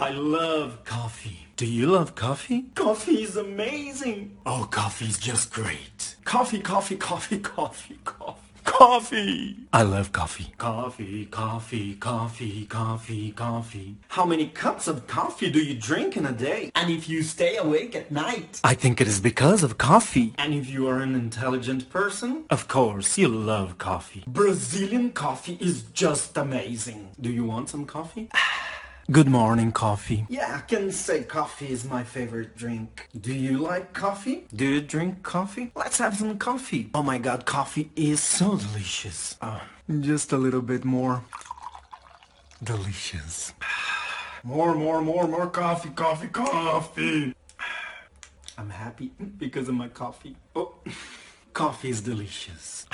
I love coffee. Do you love coffee? Coffee is amazing. Oh, coffee is just great. Coffee, coffee, coffee, coffee, coffee. Coffee! I love coffee. Coffee, coffee, coffee, coffee, coffee. How many cups of coffee do you drink in a day? And if you stay awake at night? I think it is because of coffee. And if you are an intelligent person? Of course, you love coffee. Brazilian coffee is just amazing. Do you want some coffee? Good morning, coffee. Yeah, I can say coffee is my favorite drink. Do you like coffee? Do you drink coffee? Let's have some coffee. Oh my god, coffee is so delicious. Uh, just a little bit more. Delicious. More, more, more, more coffee, coffee, coffee. I'm happy because of my coffee. Oh, coffee is delicious.